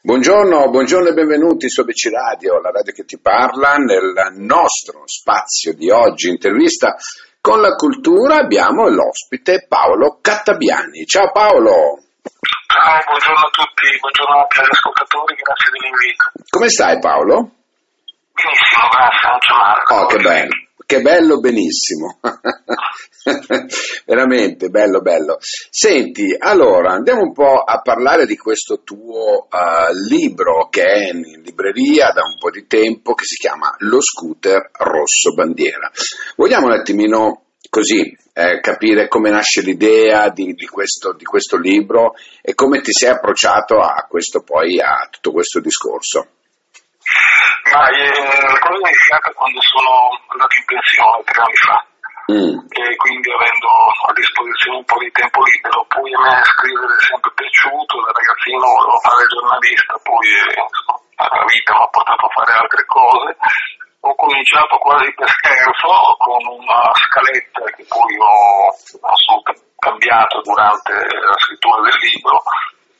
Buongiorno, buongiorno e benvenuti su ABC Radio, la radio che ti parla. Nel nostro spazio di oggi, intervista con la cultura, abbiamo l'ospite Paolo Cattabiani. Ciao Paolo! Ciao, buongiorno a tutti, buongiorno anche agli ascoltatori, grazie dell'invito. Come stai Paolo? Benissimo, grazie, non c'è Marco. Oh, che bello, che bello, benissimo. Veramente bello, bello. Senti, allora andiamo un po' a parlare di questo tuo uh, libro che è in libreria da un po' di tempo, che si chiama Lo scooter rosso bandiera. Vogliamo un attimino così eh, capire come nasce l'idea di, di, questo, di, questo, libro e come ti sei approcciato a questo poi a tutto questo discorso. Ma eh, la cosa è iniziata quando sono andato in pensione tre anni fa mm. e quindi avendo a disposizione un po' di tempo libero, poi a me scrivere è sempre piaciuto, da ragazzino volevo fare giornalista, poi insomma, la vita mi ha portato a fare altre cose. Ho cominciato quasi per scherzo con una scaletta che poi ho, ho cambiato durante la scrittura del libro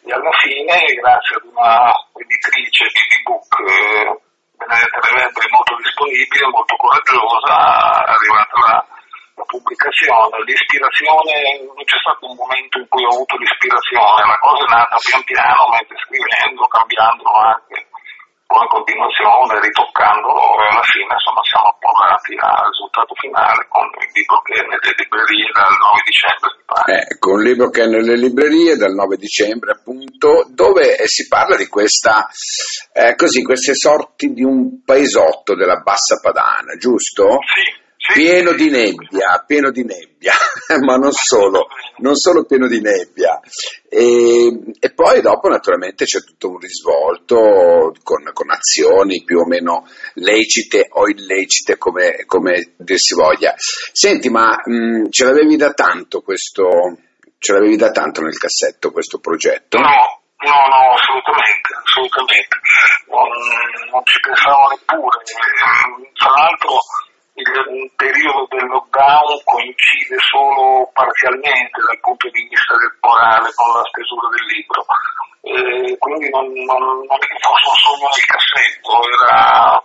e alla fine, grazie ad una editrice di ebook eh, molto disponibile, molto coraggiosa, è arrivata la la pubblicazione, l'ispirazione, non c'è stato un momento in cui ho avuto l'ispirazione, la cosa è nata pian piano, mentre scrivendo, cambiandolo anche poi in continuazione, ritoccandolo e alla fine insomma, siamo approdati al risultato finale con il libro che è nelle librerie dal 9 dicembre. Eh, con un libro che è nelle librerie dal 9 dicembre appunto, dove eh, si parla di questa, eh, così, queste sorti di un paesotto della bassa padana, giusto? Sì pieno di nebbia, pieno di nebbia, ma non solo, non solo pieno di nebbia. E, e, poi dopo naturalmente c'è tutto un risvolto con, con azioni più o meno lecite o illecite come, come dir si voglia. Senti, ma mh, ce l'avevi da tanto questo, ce l'avevi da tanto nel cassetto questo progetto? No. No, no, assolutamente, assolutamente. Non, non ci pensavo neppure. Tra l'altro il periodo del lockdown coincide solo parzialmente dal punto di vista temporale con la stesura del libro, e quindi non, non, non fosse un sogno nel cassetto, era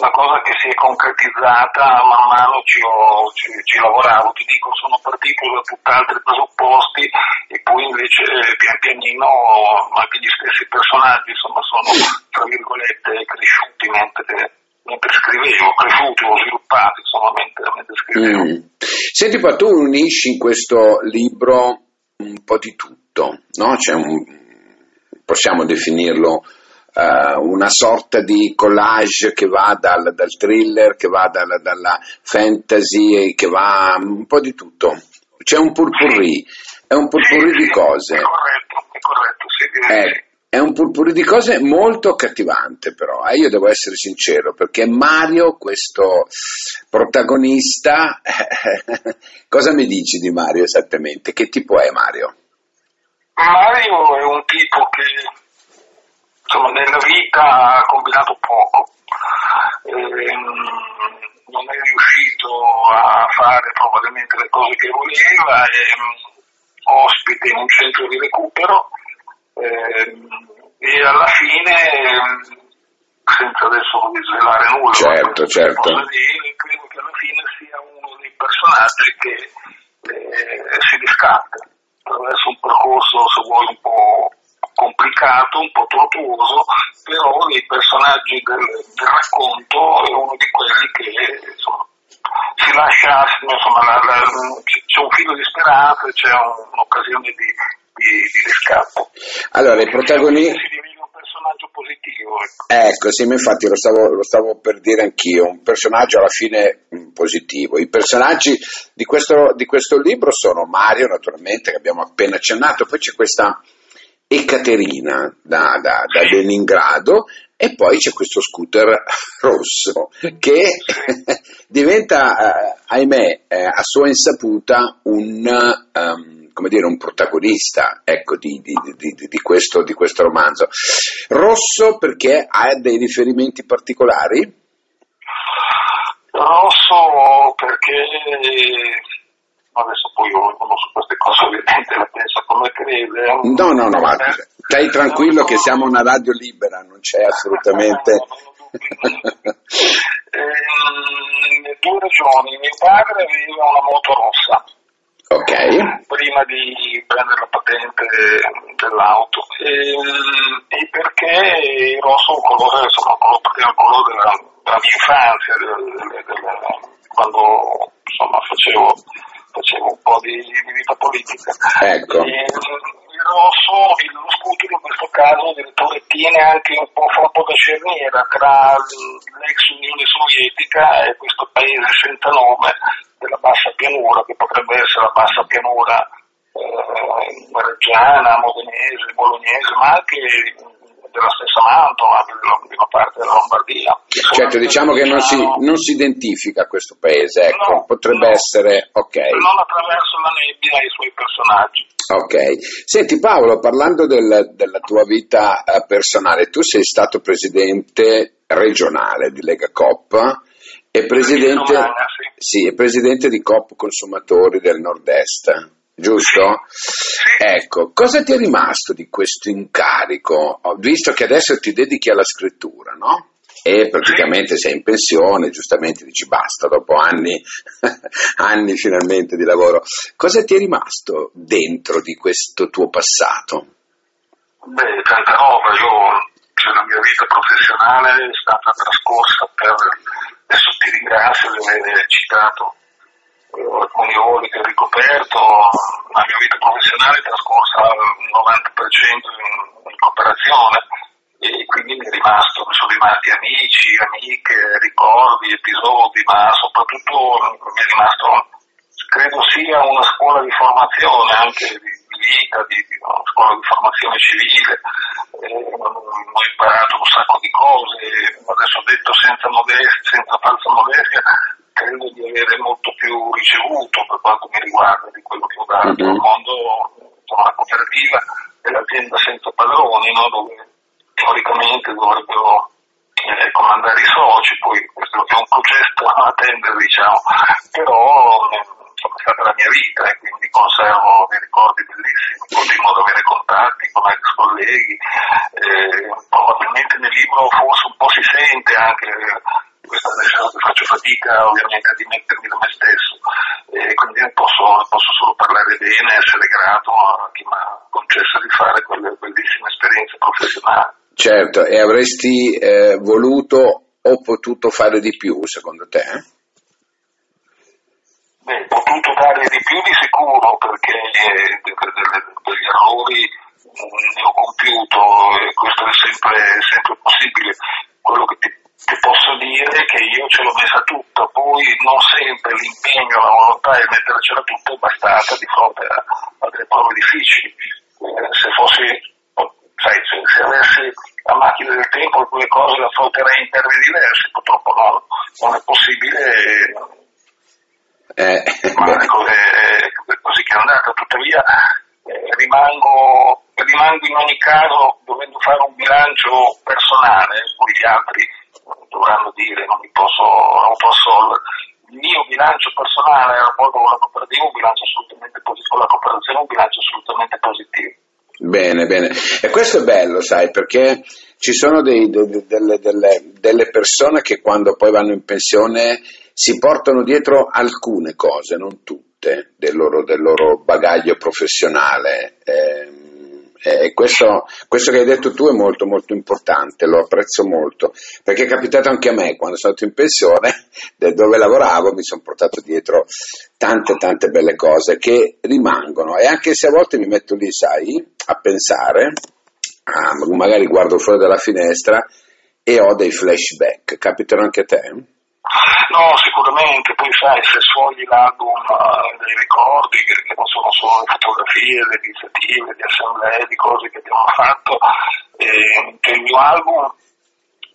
una cosa che si è concretizzata man mano ci, ho, ci, ci lavoravo, ti dico sono partito da tutt'altri presupposti e poi invece pian pianino anche gli stessi personaggi insomma, sono tra virgolette cresciuti mentre mentre scrivevo, ho sviluppato, insomma, mentre, mentre scrivevo. Mm. Senti, poi tu unisci in questo libro un po' di tutto, no? Un, possiamo definirlo uh, una sorta di collage che va dal, dal thriller, che va dal, dalla fantasy, che va un po' di tutto. C'è un purpurri, è un purpurri di cose. È corretto, è corretto, sì, eh, è un purpurri di cose molto accattivante però, eh? io devo essere sincero, perché Mario, questo protagonista, cosa mi dici di Mario esattamente? Che tipo è Mario? Mario è un tipo che insomma, nella vita ha combinato poco, ehm, non è riuscito a fare probabilmente le cose che voleva, è ospite in un centro di recupero eh, e alla fine, senza adesso svelare nulla, certo, certo. Dire, credo che alla fine sia uno dei personaggi che eh, si riscatta attraverso un percorso, se vuoi, un po' complicato, un po' tortuoso, però nei personaggi del, del racconto è uno di quelli che insomma, si lascia, insomma, la, la, c'è un filo di speranza, c'è un'occasione di, di, di riscatto. Allora, i protagonisti... Si diventa un personaggio positivo. Ecco, ecco sì, infatti lo stavo, lo stavo, per dire anch'io, un personaggio alla fine mm, positivo. I personaggi di questo, di questo libro sono Mario, naturalmente, che abbiamo appena accennato, poi c'è questa... Ekaterina da, da, da, Leningrado e poi c'è questo scooter rosso che diventa, eh, ahimè, eh, a sua insaputa un, um, come dire, un protagonista ecco, di, di, di, questo, di questo romanzo. Rosso perché ha dei riferimenti particolari? Rosso perché adesso poi uno su queste cose ovviamente la pensa come crede. No, no, no, ma stai tranquillo che siamo una radio libera, non c'è assolutamente... eh, due ragioni, mio padre aveva una moto rossa. Ok. Prima di prendere la patente dell'auto. E, e perché il rosso è un colore, insomma, un colore della, della mia infanzia, del, del, del, quando insomma, facevo, facevo, un po' di, di vita politica. Ecco. E, il rosso, il, lo scooter in questo caso addirittura tiene anche un po', un po' da cerniera tra l'ex Unione Sovietica e questo paese senza nome della bassa pianura, che potrebbe essere la bassa pianura eh, reggiana, modenese, bolognese, ma anche della stessa Mantova, di una parte della Lombardia. Certo, diciamo che non si, non si, identifica questo paese, ecco, no, potrebbe no, essere ok. Non attraverso la nebbia e i suoi personaggi. Ok, senti Paolo, parlando del, della tua vita eh, personale, tu sei stato presidente regionale di Lega Coop e presidente, sì. Sì, presidente di Coop Consumatori del Nord-Est giusto? Ecco, cosa ti è rimasto di questo incarico, visto che adesso ti dedichi alla scrittura, no? E praticamente sei in pensione, giustamente dici basta, dopo anni, anni finalmente di lavoro. Cosa ti è rimasto dentro di questo tuo passato? Beh, tanta roba, io, cioè, la mia vita professionale è stata trascorsa per, adesso ti ringrazio di aver citato alcuni ruoli che ho ricoperto, la mia vita professionale è trascorsa il 90% in, in cooperazione e quindi mi, rimasto, mi sono rimasti amici, amiche, ricordi, episodi, ma soprattutto mi è rimasto, credo sia una scuola di formazione anche di, di vita, di, di, una scuola di formazione civile. Eh, ho imparato un sacco di cose, adesso ho detto senza, modestia, senza falsa modestia, credo di avere molto più ricevuto per quanto mi riguarda di quello che ho dato mm-hmm. al mondo la cooperativa dell'azienda senza padroni, no? dove teoricamente dovrebbero eh, comandare i soci, poi questo è un progetto a attendere diciamo, però eh, è stata la mia vita e quindi conservo dei ricordi bellissimi, continuo ad avere contatti con ex colleghi, eh, probabilmente nel libro forse un po' si sente anche adesso faccio fatica ovviamente a dimettermi da me stesso e quindi posso, posso solo parlare bene e essere grato a chi mi ha concesso di fare quelle bellissime esperienze professionali. Certo, e avresti eh, voluto o potuto fare di più secondo te? Beh, potuto dare di più di sicuro perché eh, degli errori ne ho compiuto e questo è sempre, sempre possibile. Quello che ti ti posso dire che io ce l'ho messa tutta, poi non sempre l'impegno, la volontà di mettercela tutta è bastata di fronte a, a delle prove difficili. Eh, se fossi, sai, se, se, avessi la macchina del tempo alcune cose le affronterei in termini diversi, purtroppo no, non è possibile. Eh, ma è così, è così che è andata, tuttavia eh, rimango, rimango in ogni caso dovendo fare un bilancio personale, poi gli altri dovranno dire, non posso, non posso il mio bilancio personale a rapporto con la cooperativa un bilancio assolutamente positivo, la cooperazione un bilancio assolutamente positivo. Bene, bene. E questo è bello, sai, perché ci sono dei, de, delle, delle, delle, persone che quando poi vanno in pensione si portano dietro alcune cose, non tutte, del loro, del loro bagaglio professionale. Eh, e questo, questo, che hai detto tu è molto molto importante, lo apprezzo molto, perché è capitato anche a me quando sono andato in pensione, dove lavoravo, mi sono portato dietro tante tante belle cose che rimangono e anche se a volte mi metto lì, sai, a pensare, ah, magari guardo fuori dalla finestra e ho dei flashback, capitano anche a te? No, sicuramente, poi sai, se sfogli l'album uh, dei ricordi, che, non sono solo fotografie, le iniziative, di assemblee, di cose che abbiamo fatto, eh, che il mio album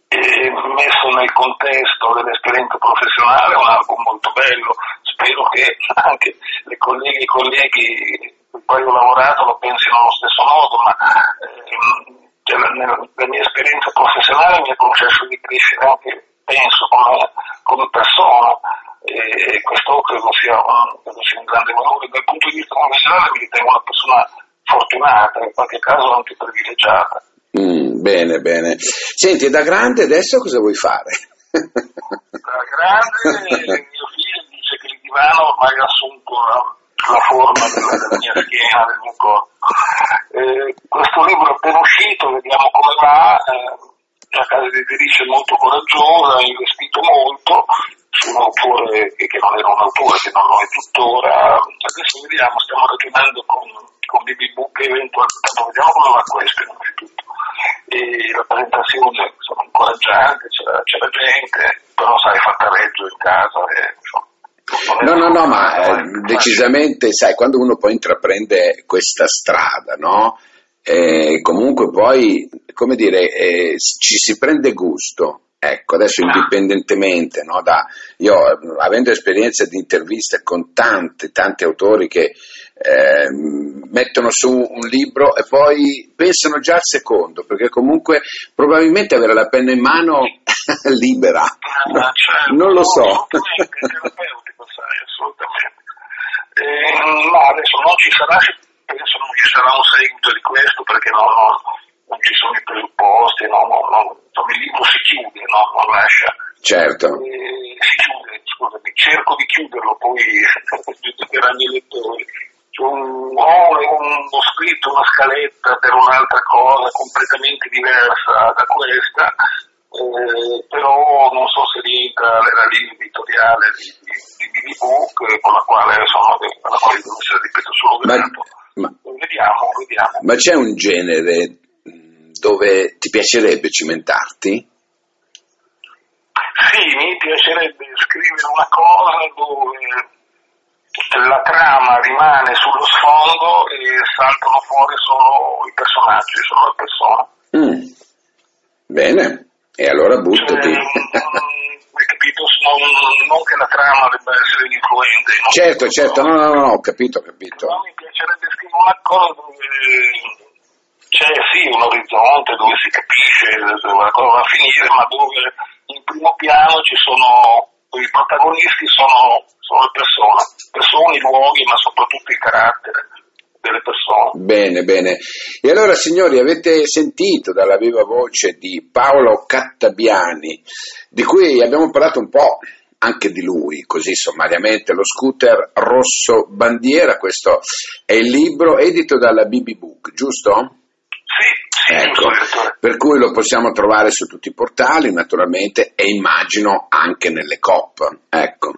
è messo nel contesto dell'esperienza professionale è un album molto bello, spero che anche le colleghe e i colleghi con cui ho lavorato lo pensino allo stesso modo, ma eh, cioè, la mia esperienza professionale mi ha concesso di crescere anche penso come, come persona. E questo credo sia, credo sia, un grande valore. Dal punto di vista professionale mi ritengo una persona fortunata, in qualche caso anche privilegiata. Mm, bene, bene. Senti, da grande adesso cosa vuoi fare? Da grande mio figlio dice che il divano ormai ha assunto la, la forma della, della, mia schiena, del mio corpo. Eh, questo libro è appena uscito, vediamo come va. Eh, la casa editrice molto coraggiosa, ha investito molto su un autore che non era un autore, che non lo è tuttora. Adesso vediamo, stiamo ragionando con, con BB Book eventualmente, vediamo come va questo innanzitutto. E la presentazione insomma, incoraggiante, c'era, c'era gente, però sai, fatta reggio in casa. E, insomma, No, no, no, ma eh, decisamente, sai, quando uno poi intraprende questa strada, no? Eh, comunque poi, come dire, eh, ci si prende gusto. Ecco, adesso indipendentemente, no, da, io avendo esperienza di interviste con tanti, tanti autori che eh, mettono su un libro e poi pensano già al secondo, perché comunque probabilmente avere la penna in mano libera, ah, certo. non lo so. Assolutamente. Eh, ma adesso non ci sarà penso non ci sarà un seguito di questo perché non, non, non ci sono i presupposti, no, no, no, il libro si chiude, non lascia. Certo. E, si chiude, scusami, cerco di chiuderlo, poi giudicheranno i lettori. Un, ho uno scritto, una scaletta per un'altra cosa completamente diversa da questa, eh, però non so se rientra nella linea editoriale di, di, di Book con la quale sono, alla quale devo essere, ripeto, solo. Ma. Ma c'è un genere dove ti piacerebbe cimentarti? Sì, mi piacerebbe scrivere una cosa dove la trama rimane sullo sfondo e saltano fuori solo i personaggi, solo le persone. Mm. Bene, e allora buttati. Cioè, capito? Non, non, che la trama debba essere influente. Certo, certo, no, no, no, ho capito, ho capito. Però mi piacerebbe scrivere una cosa c'è sì un orizzonte, dove si capisce dove cosa va a finire, ma dove in primo piano ci sono, i protagonisti sono, sono le persone, persone, i luoghi, ma soprattutto il carattere delle persone. Bene, bene. E allora signori, avete sentito dalla viva voce di Paolo Cattabiani, di cui abbiamo parlato un po' anche di lui, così sommariamente, lo scooter rosso bandiera, questo è il libro edito dalla BB Book, giusto? Sì, ecco, per cui lo possiamo trovare su tutti i portali naturalmente e immagino anche nelle COP, ecco.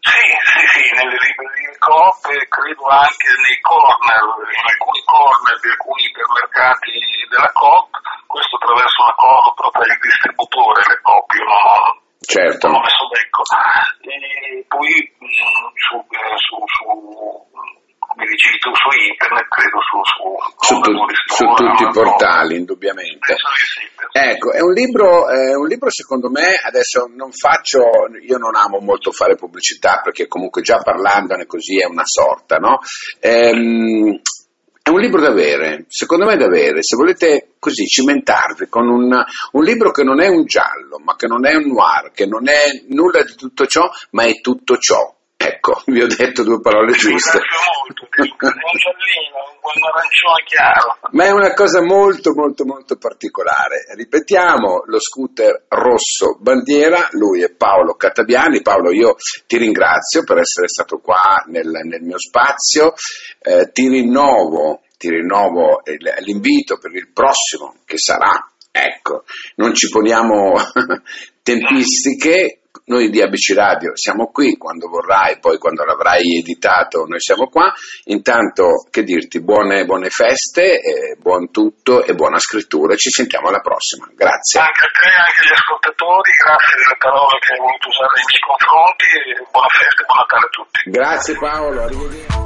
Sì, sì, sì, nelle librerie Coop e credo anche nei corner, in alcuni corner di alcuni ipermercati della Coop, questo attraverso un accordo proprio il distributore, le Coop, io non ho, certo. non ho messo becco. E poi mh, mm, su, eh, su, su come dicevi tu, su internet, credo su, su, su, tu, su tutti i portali, indubbiamente. Ecco, è un, libro, è un libro secondo me, adesso non faccio, io non amo molto fare pubblicità perché comunque già parlandone così è una sorta, no? Ehm, è un libro da avere, secondo me da avere, se volete così cimentarvi con un, un, libro che non è un giallo, ma che non è un noir, che non è nulla di tutto ciò, ma è tutto ciò. Ecco, vi ho detto due parole giuste. Molto, un giallino, un arancione chiaro. Ma è una cosa molto molto molto particolare. Ripetiamo, lo scooter rosso bandiera, lui è Paolo Catabiani. Paolo, io ti ringrazio per essere stato qua nel, nel mio spazio, eh, ti rinnovo, ti rinnovo l'invito per il prossimo che sarà Ecco, non ci poniamo tempistiche, noi di ABC Radio siamo qui quando vorrai, poi quando l'avrai editato noi siamo qua. Intanto, che dirti, buone, buone feste, eh, buon tutto e buona scrittura. Ci sentiamo alla prossima. Grazie. Anche a te, anche agli ascoltatori, grazie delle parole che hai voluto usare nei miei confronti e buona festa e buon Natale a tutti. Grazie Paolo, arrivederci.